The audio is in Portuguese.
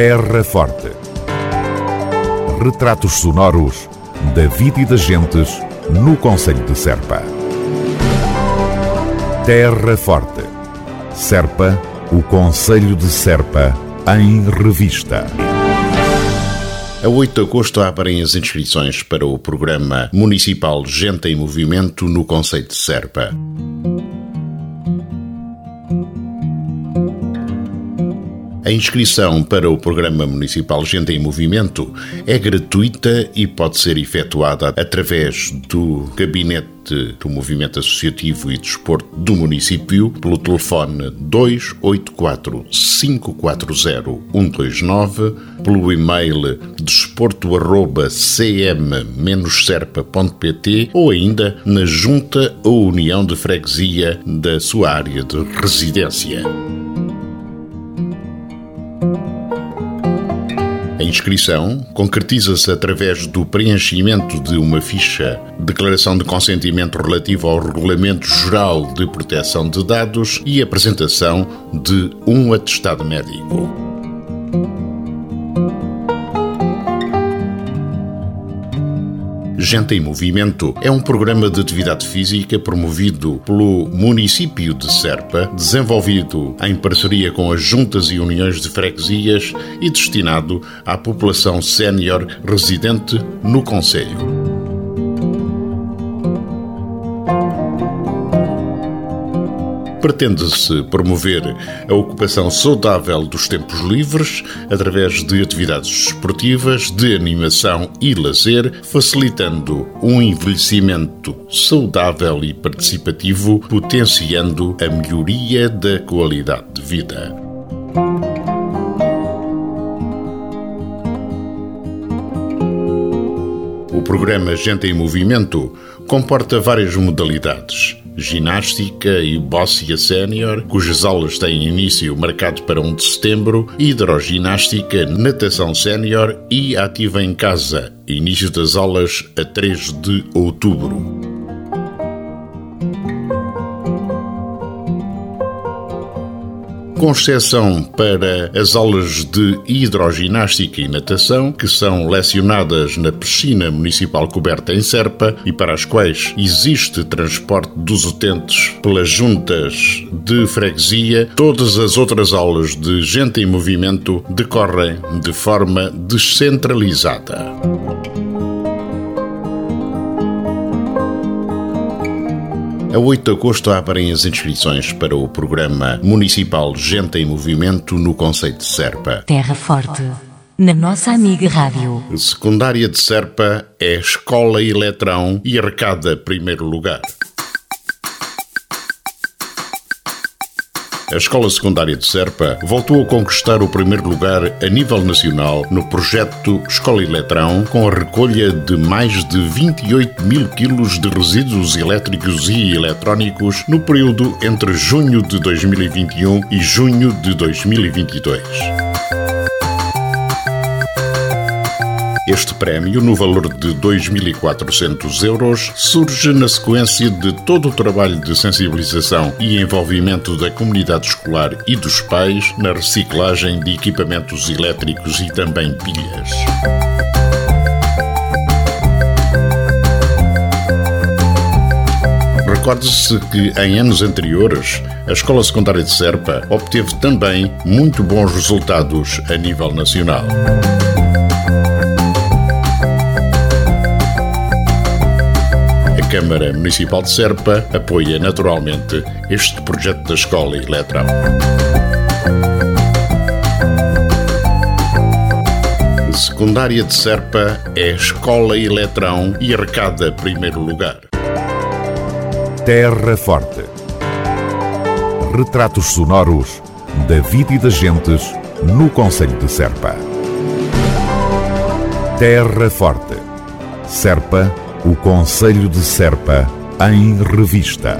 Terra Forte. Retratos sonoros da vida e das gentes no Conselho de Serpa. Terra Forte. Serpa, o Conselho de Serpa, em revista. A 8 de agosto abrem as inscrições para o programa Municipal Gente em Movimento no Conceito de Serpa. A inscrição para o Programa Municipal Gente em Movimento é gratuita e pode ser efetuada através do Gabinete do Movimento Associativo e Desporto do município pelo telefone 284 540 129, pelo e-mail desporto.cm-serpa.pt ou ainda na Junta ou União de Freguesia da sua área de residência. A inscrição concretiza-se através do preenchimento de uma ficha, declaração de consentimento relativo ao Regulamento Geral de Proteção de Dados e apresentação de um atestado médico. Gente em Movimento é um programa de atividade física promovido pelo município de Serpa, desenvolvido em parceria com as juntas e uniões de freguesias e destinado à população sénior residente no Conselho. Pretende-se promover a ocupação saudável dos tempos livres através de atividades esportivas, de animação e lazer, facilitando um envelhecimento saudável e participativo, potenciando a melhoria da qualidade de vida. O programa Gente em Movimento comporta várias modalidades ginástica e bóssia sénior, cujas aulas têm início marcado para 1 de setembro, hidroginástica, natação sénior e ativa em casa, início das aulas a 3 de outubro. Com exceção para as aulas de hidroginástica e natação, que são lecionadas na piscina municipal coberta em Serpa e para as quais existe transporte dos utentes pelas juntas de freguesia, todas as outras aulas de gente em movimento decorrem de forma descentralizada. A 8 de agosto abrem as inscrições para o programa Municipal Gente em Movimento no Conceito de Serpa. Terra Forte, na nossa amiga Rádio. A secundária de Serpa é Escola Eletrão e arrecada primeiro lugar. A Escola Secundária de Serpa voltou a conquistar o primeiro lugar a nível nacional no projeto Escola Eletrão, com a recolha de mais de 28 mil quilos de resíduos elétricos e eletrónicos no período entre junho de 2021 e junho de 2022. Este prémio, no valor de 2.400 euros, surge na sequência de todo o trabalho de sensibilização e envolvimento da comunidade escolar e dos pais na reciclagem de equipamentos elétricos e também pilhas. Recorde-se que em anos anteriores a Escola Secundária de Serpa obteve também muito bons resultados a nível nacional. Câmara Municipal de Serpa apoia naturalmente este projeto da Escola Eletrão. Secundária de Serpa é Escola Eletrão e arrecada primeiro lugar. Terra Forte. Retratos sonoros da vida e das gentes no Conselho de Serpa. Terra Forte. Serpa o Conselho de Serpa, em revista.